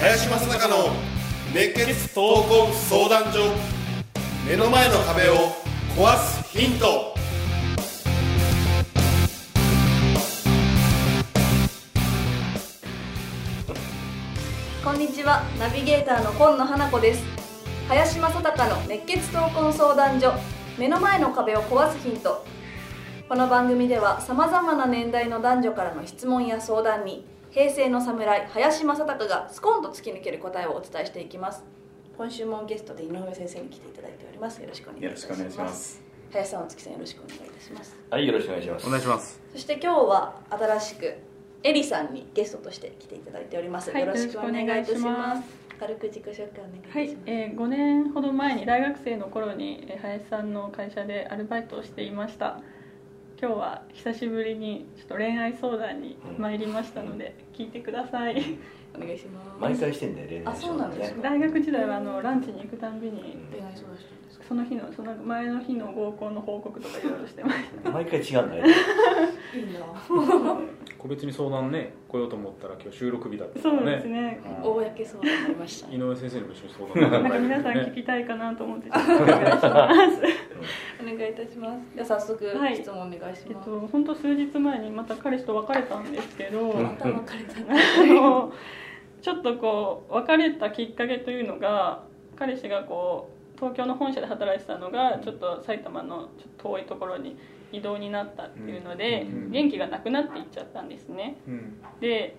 林正孝の熱血闘魂相談所。目の前の壁を壊すヒント。こんにちは。ナビゲーターの今野花子です。林正孝の熱血闘魂相談所。目の前の壁を壊すヒント。この番組ではさまざまな年代の男女からの質問や相談に平成の侍林正孝がスコンと突き抜ける答えをお伝えしていきます。今週もゲストで井上先生に来ていただいております。よろしくお願いいたします。よろしくお願いします。林さんお月さんよろしくお願いいたします。はい、よろしくお願いします。お願いします。そして今日は新しくエリさんにゲストとして来ていただいております、はいよろしくお願いいたします。軽く自己紹介お願いいたします、はい、えー、5年ほど前に大学生の頃にえー林さんの会社でアルバイトをしていました。今日は久しぶりにちょっと恋愛相談に参りましたので、聞いてください。お願いします。毎回してんだよ、恋愛あそうなんですか。大学時代はあのランチに行くたんびに。恋愛相談してその日のその前の日の合コンの報告とかいろいろしてました。毎回違うんだよ。いいな個別に相談ね来ようと思ったら今日収録日だったかそうらですね。うん。公相談になりました。井上先生にも一緒に相談なんか皆さん聞きたいかなと思ってちょっとお願いしますお願いいたします。じゃあ早速はい。質問お願いします、えっと本当数日前にまた彼氏と別れたんですけど、また別れた。あのちょっとこう別れたきっかけというのが彼氏がこう東京の本社で働いてたのがちょっと埼玉のちょっと遠いところに移動になったっていうのでうん。元気がなくなっていっちゃったんですね。うん。で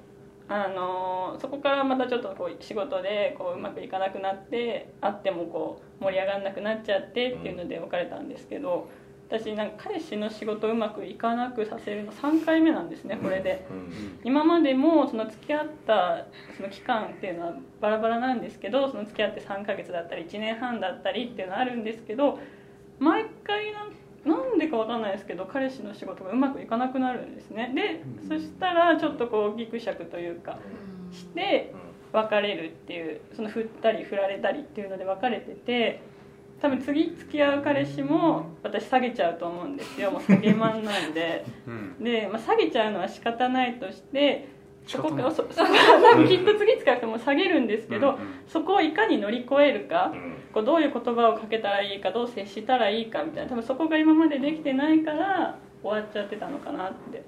あのそこからまたちょっとこう仕事でこううまくいかなくなって会ってもこう盛り上がんなくなっちゃってっていうので別れたんですけど私なんか彼氏の仕事をうまくいかなくさせるの3回目なんですねこれで。うん。今までもその付き合ったその期間っていうのはバラバラなんですけどその付き合って3ヶ月だったり1年半だったりっていうのはあるんですけど毎回ななんでかわかんないですけど彼氏の仕事がうまくいかなくなるんですね。でそしたらちょっとこうギクシャクというかして別れるっていうその振ったり振られたりっていうので別れてて多分次付き合う彼氏も私下げちゃうと思うんですよ。もう下げまんなんで。うん。で、まあ、下げちゃうのは仕方ないとしてそこからそ そこきっと次使う人も下げるんですけど、うんうんそこをいかに乗り越えるか、うん。こうどういう言葉をかけたらいいかどう接したらいいかみたいな。多分そこが今までできてないから終わっちゃってたのかなって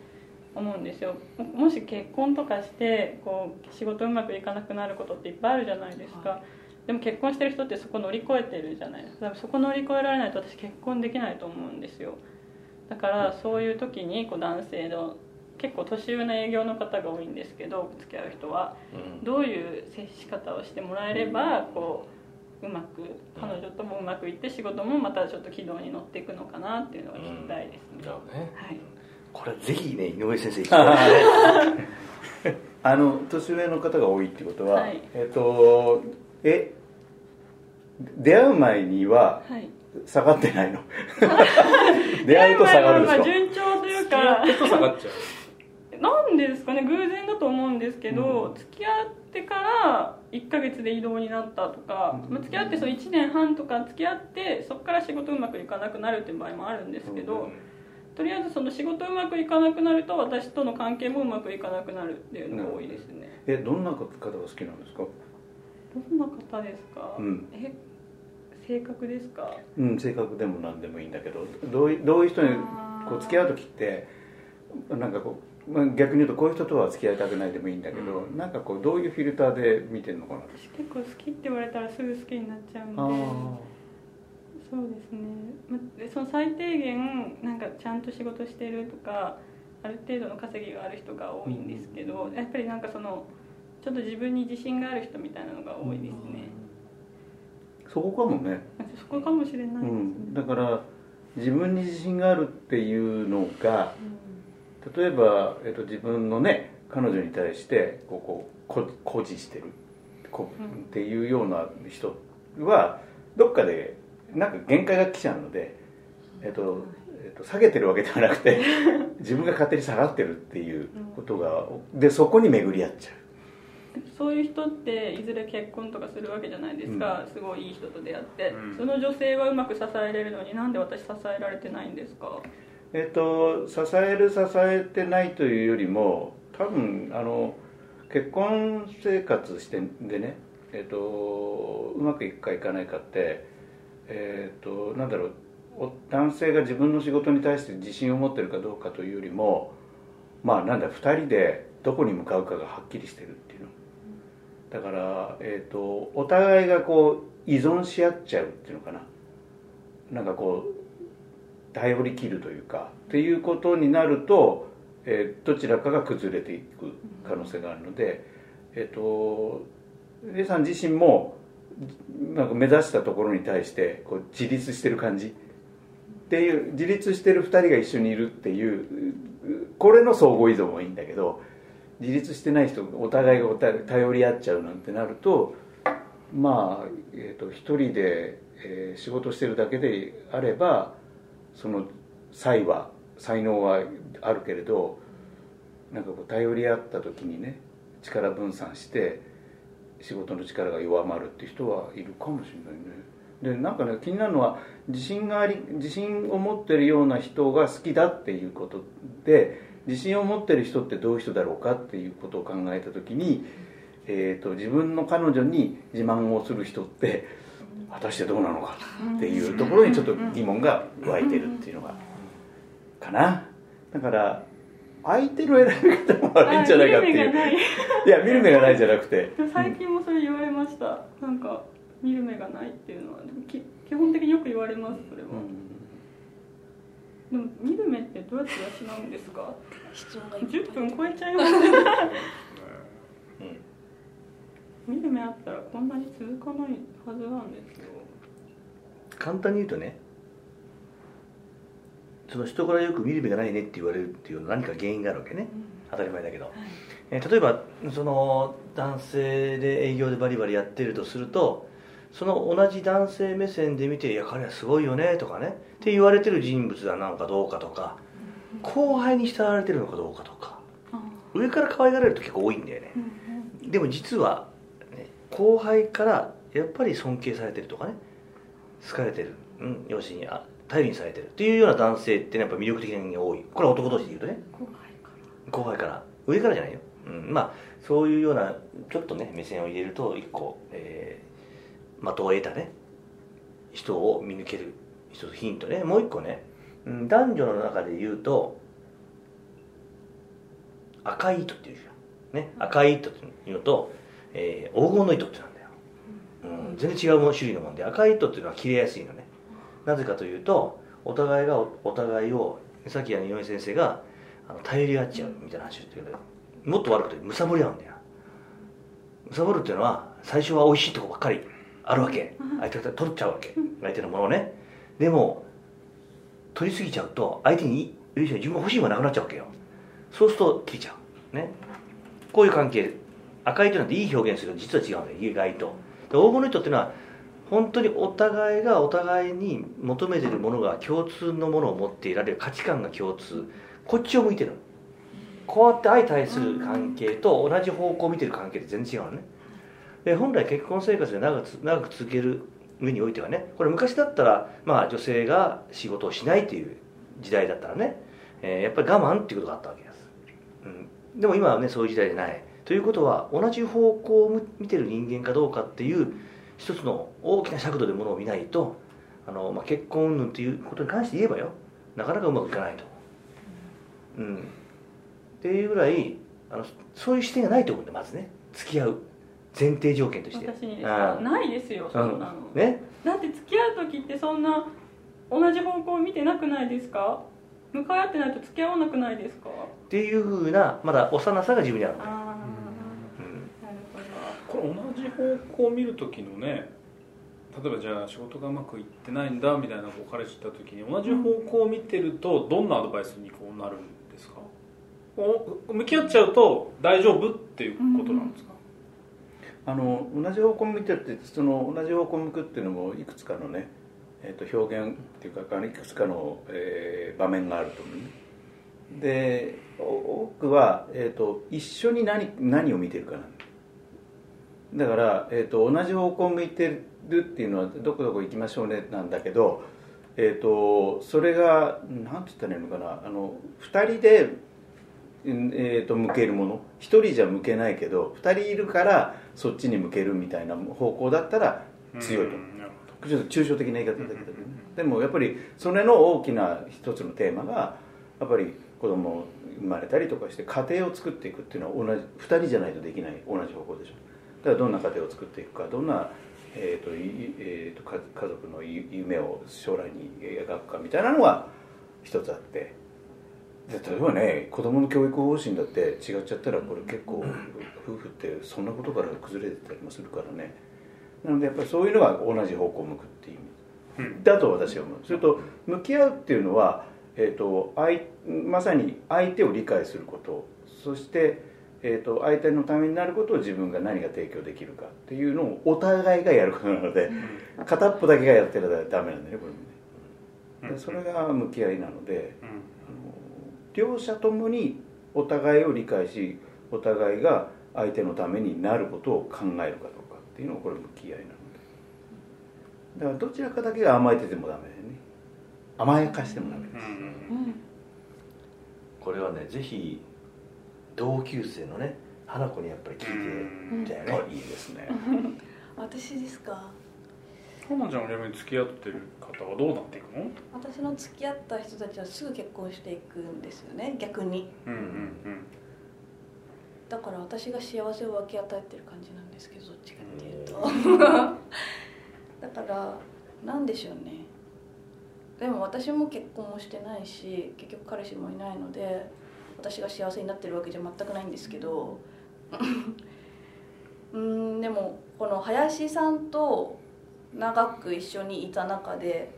思うんですよ。ももし結婚とかしてこう仕事うまくいかなくなることっていっぱいあるじゃないですか、でも結婚してる人ってそこ乗り越えてるじゃない。ですかそこ乗り越えられないと私結婚できないと思うんですよ。だからそういう時にこう男性の結構年上の営業の方が多いんですけど付き合う人は。うん。どういう接し方をしてもらえればこううまく彼女ともうまくいって仕事もまたちょっと軌道に乗っていくのかなっていうのが聞きたいですね、じゃあね。はい。これぜひね、井上先生。あの年上の方が多いってことは、はい。えっとえ出会う前にははい。下がってないの。出会うと下がるんですかまあ順調というか。ちょっと下がっちゃう。なんでですかね偶然だと思うんですけど、付き合ってから1ヶ月で異動になったとか、まあ付き合ってその1年半とか付き合ってそこから仕事うまくいかなくなるっていう場合もあるんですけど、とりあえずその仕事うまくいかなくなると私との関係もうまくいかなくなるっていうのが多いですね、えどんな方が好きなんですか？どんな方ですか、うん。え性格ですか？うん性格でも何でもいいんだけどどういどういう人にこう付き合う時ってなんかこう、まあ、逆に言うとこういう人とは付き合いたくないでもいいんだけど、なんかこうどういうフィルターで見てるのかな？私結構好きって言われたらすぐ好きになっちゃうんで。あそうですね、までその最低限なんかちゃんと仕事してるとかある程度の稼ぎがある人が多いんですけど、やっぱりなんかそのちょっと自分に自信がある人みたいなのが多いですね、そこかもね、そこかもしれないね、ん、だから自分に自信があるっていうのが例えば、えっと、自分のね彼女に対してこうこうこ誇示してるこうん。っていうような人はどっかでなんか限界が来ちゃうので、えっとえっと、下げてるわけではなくて 自分が勝手に下がってるっていうことがでそこに巡り合っちゃうそういう人っていずれ結婚とかするわけじゃないですか、すごいいい人と出会って、うん。その女性はうまく支えれるのになんで私支えられてないんですか？えっと支える支えてないというよりも多分あの結婚生活してでねえっとうまくいくかいかないかってえっとなんだろうお男性が自分の仕事に対して自信を持ってるかどうかというよりもまあなんだ2人でどこに向かうかがはっきりしてるってだから、えー、とお互いがこう依存し合っちゃうっていうのかな。なんかこう頼り切るというかっていうことになると、えーどちらかが崩れていく可能性があるので、えっ、と A さん自身もなんか目指したところに対してこう自立してる感じ。っていう自立してる2人が一緒にいるっていうこれの相互依存はいいんだけど自立してない人お互いがお互い頼り合っちゃうなんてなるとまあ、えー、と一人で、えー仕事してるだけであればその才は才能はあるけれどなんかこう頼り合った時にね力分散して仕事の力が弱まるっていう人はいるかもしれないね。でなんかね気になるのは自信があり自信を持ってるような人が好きだっていうことで自信を持ってる人ってどういう人だろうかっていうことを考えた時に、えー、と自分の彼女に自慢をする人って果たしてどうなのかっていうところにちょっと疑問が湧いてるっていうのがかな。だから相手の選び方も悪いんじゃないかっていう。い。いや見る目がないじゃなくて。最近もそれ言われました。なんか見る目がないっていうのは基本的によく言われますそれは、でも見る目ってどうやって養うんですか？質問がいっ10分超えちゃいますね。見る目あったらこんなに続かないはずなんですよ。簡単に言うとねその人からよく見る目がないねって言われるっていう何か原因があるわけね。当たり前だけど、えー例えばその男性で営業でバリバリやってるとするとその同じ男性目線で見て「いや彼はすごいよね」とかねって言われてる人物なのかどうかとか後輩に慕われてるのかどうかとか上から可愛がられると結構多いんだよね。でも実は、ね、後輩からやっぱり尊敬されてるとかね好かれてる、うん、要するにあ頼りにされてる。っていうような男性って、ね、やっぱ魅力的な人間が多い。これは男同士で言うとね。後輩から。後輩から。上からじゃないよ、うん、まあそういうようなちょっとね目線を入れると一個、えー的を得たね。人を見抜ける一つヒントね。もう一個ね、うん、男女の中で言うと赤い糸っていうじゃん。ね。赤い糸っていうのと、えー黄金の糸ってなんだよ、うん、全然違う種類のもんで赤い糸っていうのは切れやすいのね。なぜかというとお互いがおお互いをさっきあの井上先生があの頼り合っちゃうみたいな話をしてるけどもっと悪くてむさぼり合うんだよ。むさぼるっていうのは最初は美味しいとこばっかり。あるわけ。相手が取っちゃうわけ。相手のものをね。でも取りすぎちゃうと相手に自分が欲しいものがなくなっちゃうわけよ。そうすると切れちゃう。ね。こういう関係。赤い糸なんていい表現するけど実は違うんだよ。意外と。で黄金の糸っていうのは本当にお互いがお互いに求めてるものが共通のものを持っていられる価値観が共通。こっちを向いてるこうやって相対する関係と同じ方向を見てる関係って全然違うのねで本来結婚生活で長く長く続ける上においてはねこれ昔だったら、まあ、女性が仕事をしないっていう時代だったらね、えーやっぱり我慢っていうことがあったわけです、うん、でも今はねそういう時代じゃない。ということは同じ方向を見てる人間かどうかっていう一つの大きな尺度でものを見ないとあの、まあ、結婚云々っていうことに関して言えばよなかなかうまくいかないと、うん、っていうぐらいあのそういう視点がないと思うんだまずね。付き合う。前提条件として。私にですか？うん。ないですよそんなの、ね？だって付き合う時ってそんな同じ方向を見てなくないですか？向かい合ってないと付き合わなくないですか？っていうふうなまだ幼さが自分にあるんだよ、ああうん。なるほど。これ同じ方向を見る時のね例えばじゃあ仕事がうまくいってないんだみたいなこう彼氏言った時に同じ方向を見てるとどんなアドバイスにこうなるんですか？お向き合っちゃうと大丈夫っていうことなんですか、あの同じ方向を見てるってその同じ方向向くっていうのもいくつかのね、えー、と表現っていうかいくつかの、えー場面があると思うね。で多くは、えー、と一緒に何何を見てるかな。だから、えー、と同じ方向向いてるっていうのはどこどこ行きましょうねなんだけど、えー、とそれが何て言ったらいいのかな。あの2人で、えー、と向けるもの。1人じゃ向けないけど2人いるからそっちに向けるみたいな方向だったら強いと。ちょっと抽象的な言い方だけどね、でもやっぱりそれの大きな一つのテーマがやっぱり子供生まれたりとかして家庭を作っていくっていうのは同じ2人じゃないとできない同じ方向でしょ。だからどんな家庭を作っていくかどんな、えーといえーとか家族のゆ夢を将来に描くかみたいなのが一つあって。で例えばね子供の教育方針だって違っちゃったらこれ結構夫婦ってそんなことから崩れてたりもするからね。なのでやっぱりそういうのが同じ方向を向くっていう意味。だと私は思う。それと向き合うっていうのは、えー、と相まさに相手を理解すること。そして、えー、と相手のためになることを自分が何が提供できるかっていうのをお互いがやることなので片っぽだけがやってるらダメなんだよねこれもね。でそれが向き合いなのでうん両者ともにお互いを理解しお互いが相手のためになることを考えるかどうかっていうのがこれ向き合いなのでだからどちらかだけが甘えててもダメだよね。甘やかしてもダメです、うんうん。これはねぜひ同級生のね花子にやっぱり聞いてみたいね、あいいですね。私ですか？花ちゃんが逆に付き合ってる方はどうなっていくの？私の付き合った人たちはすぐ結婚していくんですよね逆に。うんうんだから私が幸せを分け与えてる感じなんですけどどっちかっていうと。だからなんでしょうね。でも私も結婚もしてないし結局彼氏もいないので私が幸せになってるわけじゃ全くないんですけど。うーんでもこの林さんと長く一緒にいた中で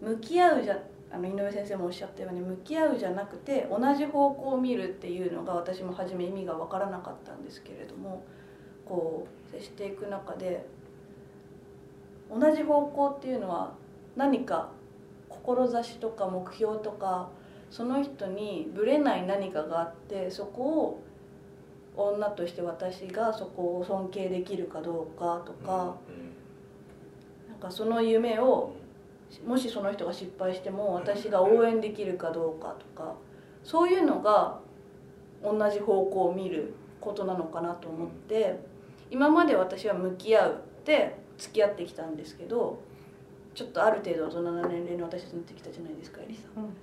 向き合うじゃあの井上先生もおっしゃったように向き合うじゃなくて同じ方向を見るっていうのが私も初め意味が分からなかったんですけれどもこう接していく中で同じ方向っていうのは何か志とか目標とかその人にぶれない何かがあってそこを女として私がそこを尊敬できるかどうかとか、なん。かその夢をもしその人が失敗しても私が応援できるかどうかとかそういうのが同じ方向を見ることなのかなと思って今まで私は向き合うって付き合ってきたんですけどちょっとある程度大人な年齢の私たちになってきたじゃないですかエリさん。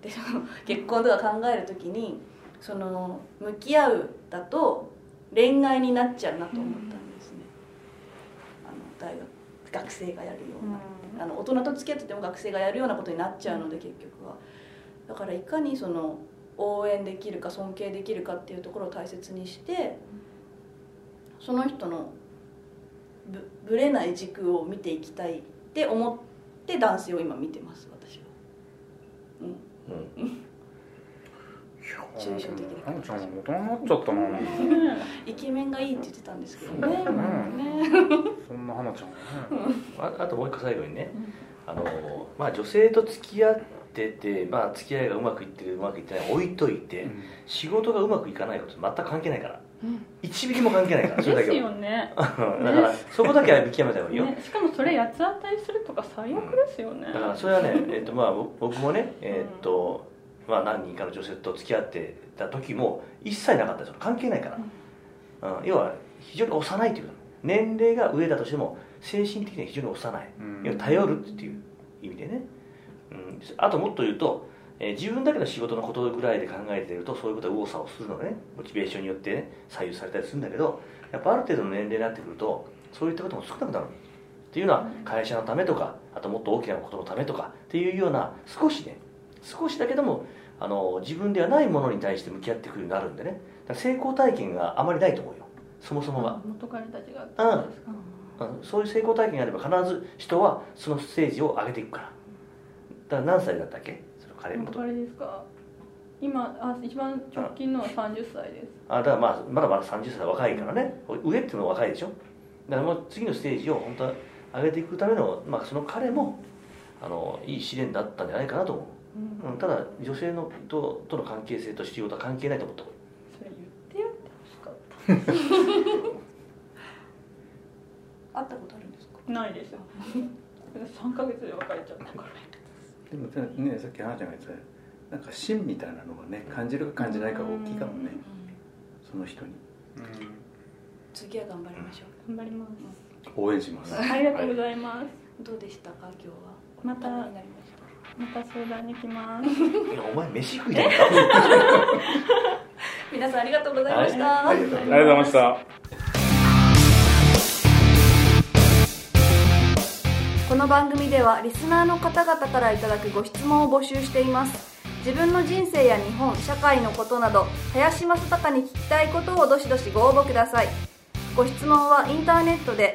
でその 結婚とか考える時にその向き合うだと恋愛になっちゃうなと思ったんですね、あの大学学生がやるような、あの大人と付き合ってても学生がやるようなことになっちゃうので結局は。だからいかにその応援できるか尊敬できるかっていうところを大切にしてその人のぶぶれない軸を見ていきたいって思って男性を今見てます私は。うん。うん。抽象的な花ちゃんも大人になっちゃったな。イケメンがいいって言ってたんですけどね。うん。ねそんな花ちゃんああともう一個最後にね、あのまあ、女性と付き合ってて、まあ、付き合いがうまくいってるうまくいってない置いといて、仕事がうまくいかないこと全く関係ないから、1ミリも関係ないからそれだですよねだからそこだけは見極めた方がいいよ、ね。しかもそれ八つ当たりするとか最悪ですよね、だからそれはね、えっとまあ、僕僕もね、えっとまあ、何人かの女性と付き合ってた時も一切なかったですよ。関係ないから、うん。要は非常に幼いというか年齢が上だとしても精神的には非常に幼い、うん。頼るっていう意味でね、うん、あともっと言うと、えー自分だけの仕事のことぐらいで考えてるとそういうことは右往左往するのがね。モチベーションによってね左右されたりするんだけどやっぱある程度の年齢になってくるとそういったことも少なくなるっていうのは会社のためとかあともっと大きなことのためとかっていうような少しね少しだけどもあの自分ではないものに対して向き合ってくるようになるんでね。成功体験があまりないと思うよそもそもが、元彼たちがうんですか。うん。そういう成功体験があれば必ず人はそのステージを上げていくから。だから何歳だったっけ？その彼。元。元彼ですか。今あ一番直近のは30歳です。あだからまあまだまだ30歳若いからね。上っていうのは若いでしょ？だからもう次のステージを本当は上げていくための、まあ、その彼もあのいい試練だったんじゃないかなと思う、うん、ただ女性のととの関係性と仕事は関係ないと思ったそれ言ってやってほしかった 会ったことあるんですか？ないです3ヶ月で別れちゃった。からでもねさっき花ちゃんが言ってたなんか芯みたいなのがね感じるか感じないかが大きいかもね。その人に。次は頑張りましょ頑張ります。応援します。ありがとうございます、うどうでしたか？今日は。またましたまた相談に来ます。いやお前飯食いだ皆さんありがとうございました、はい。ありがとうございますありがとうございました。この番組ではリスナーの方々からいただくご質問を募集しています。自分の人生や日本社会のことなど林正孝に聞きたいことをどしどしご応募ください。ご質問はインターネットで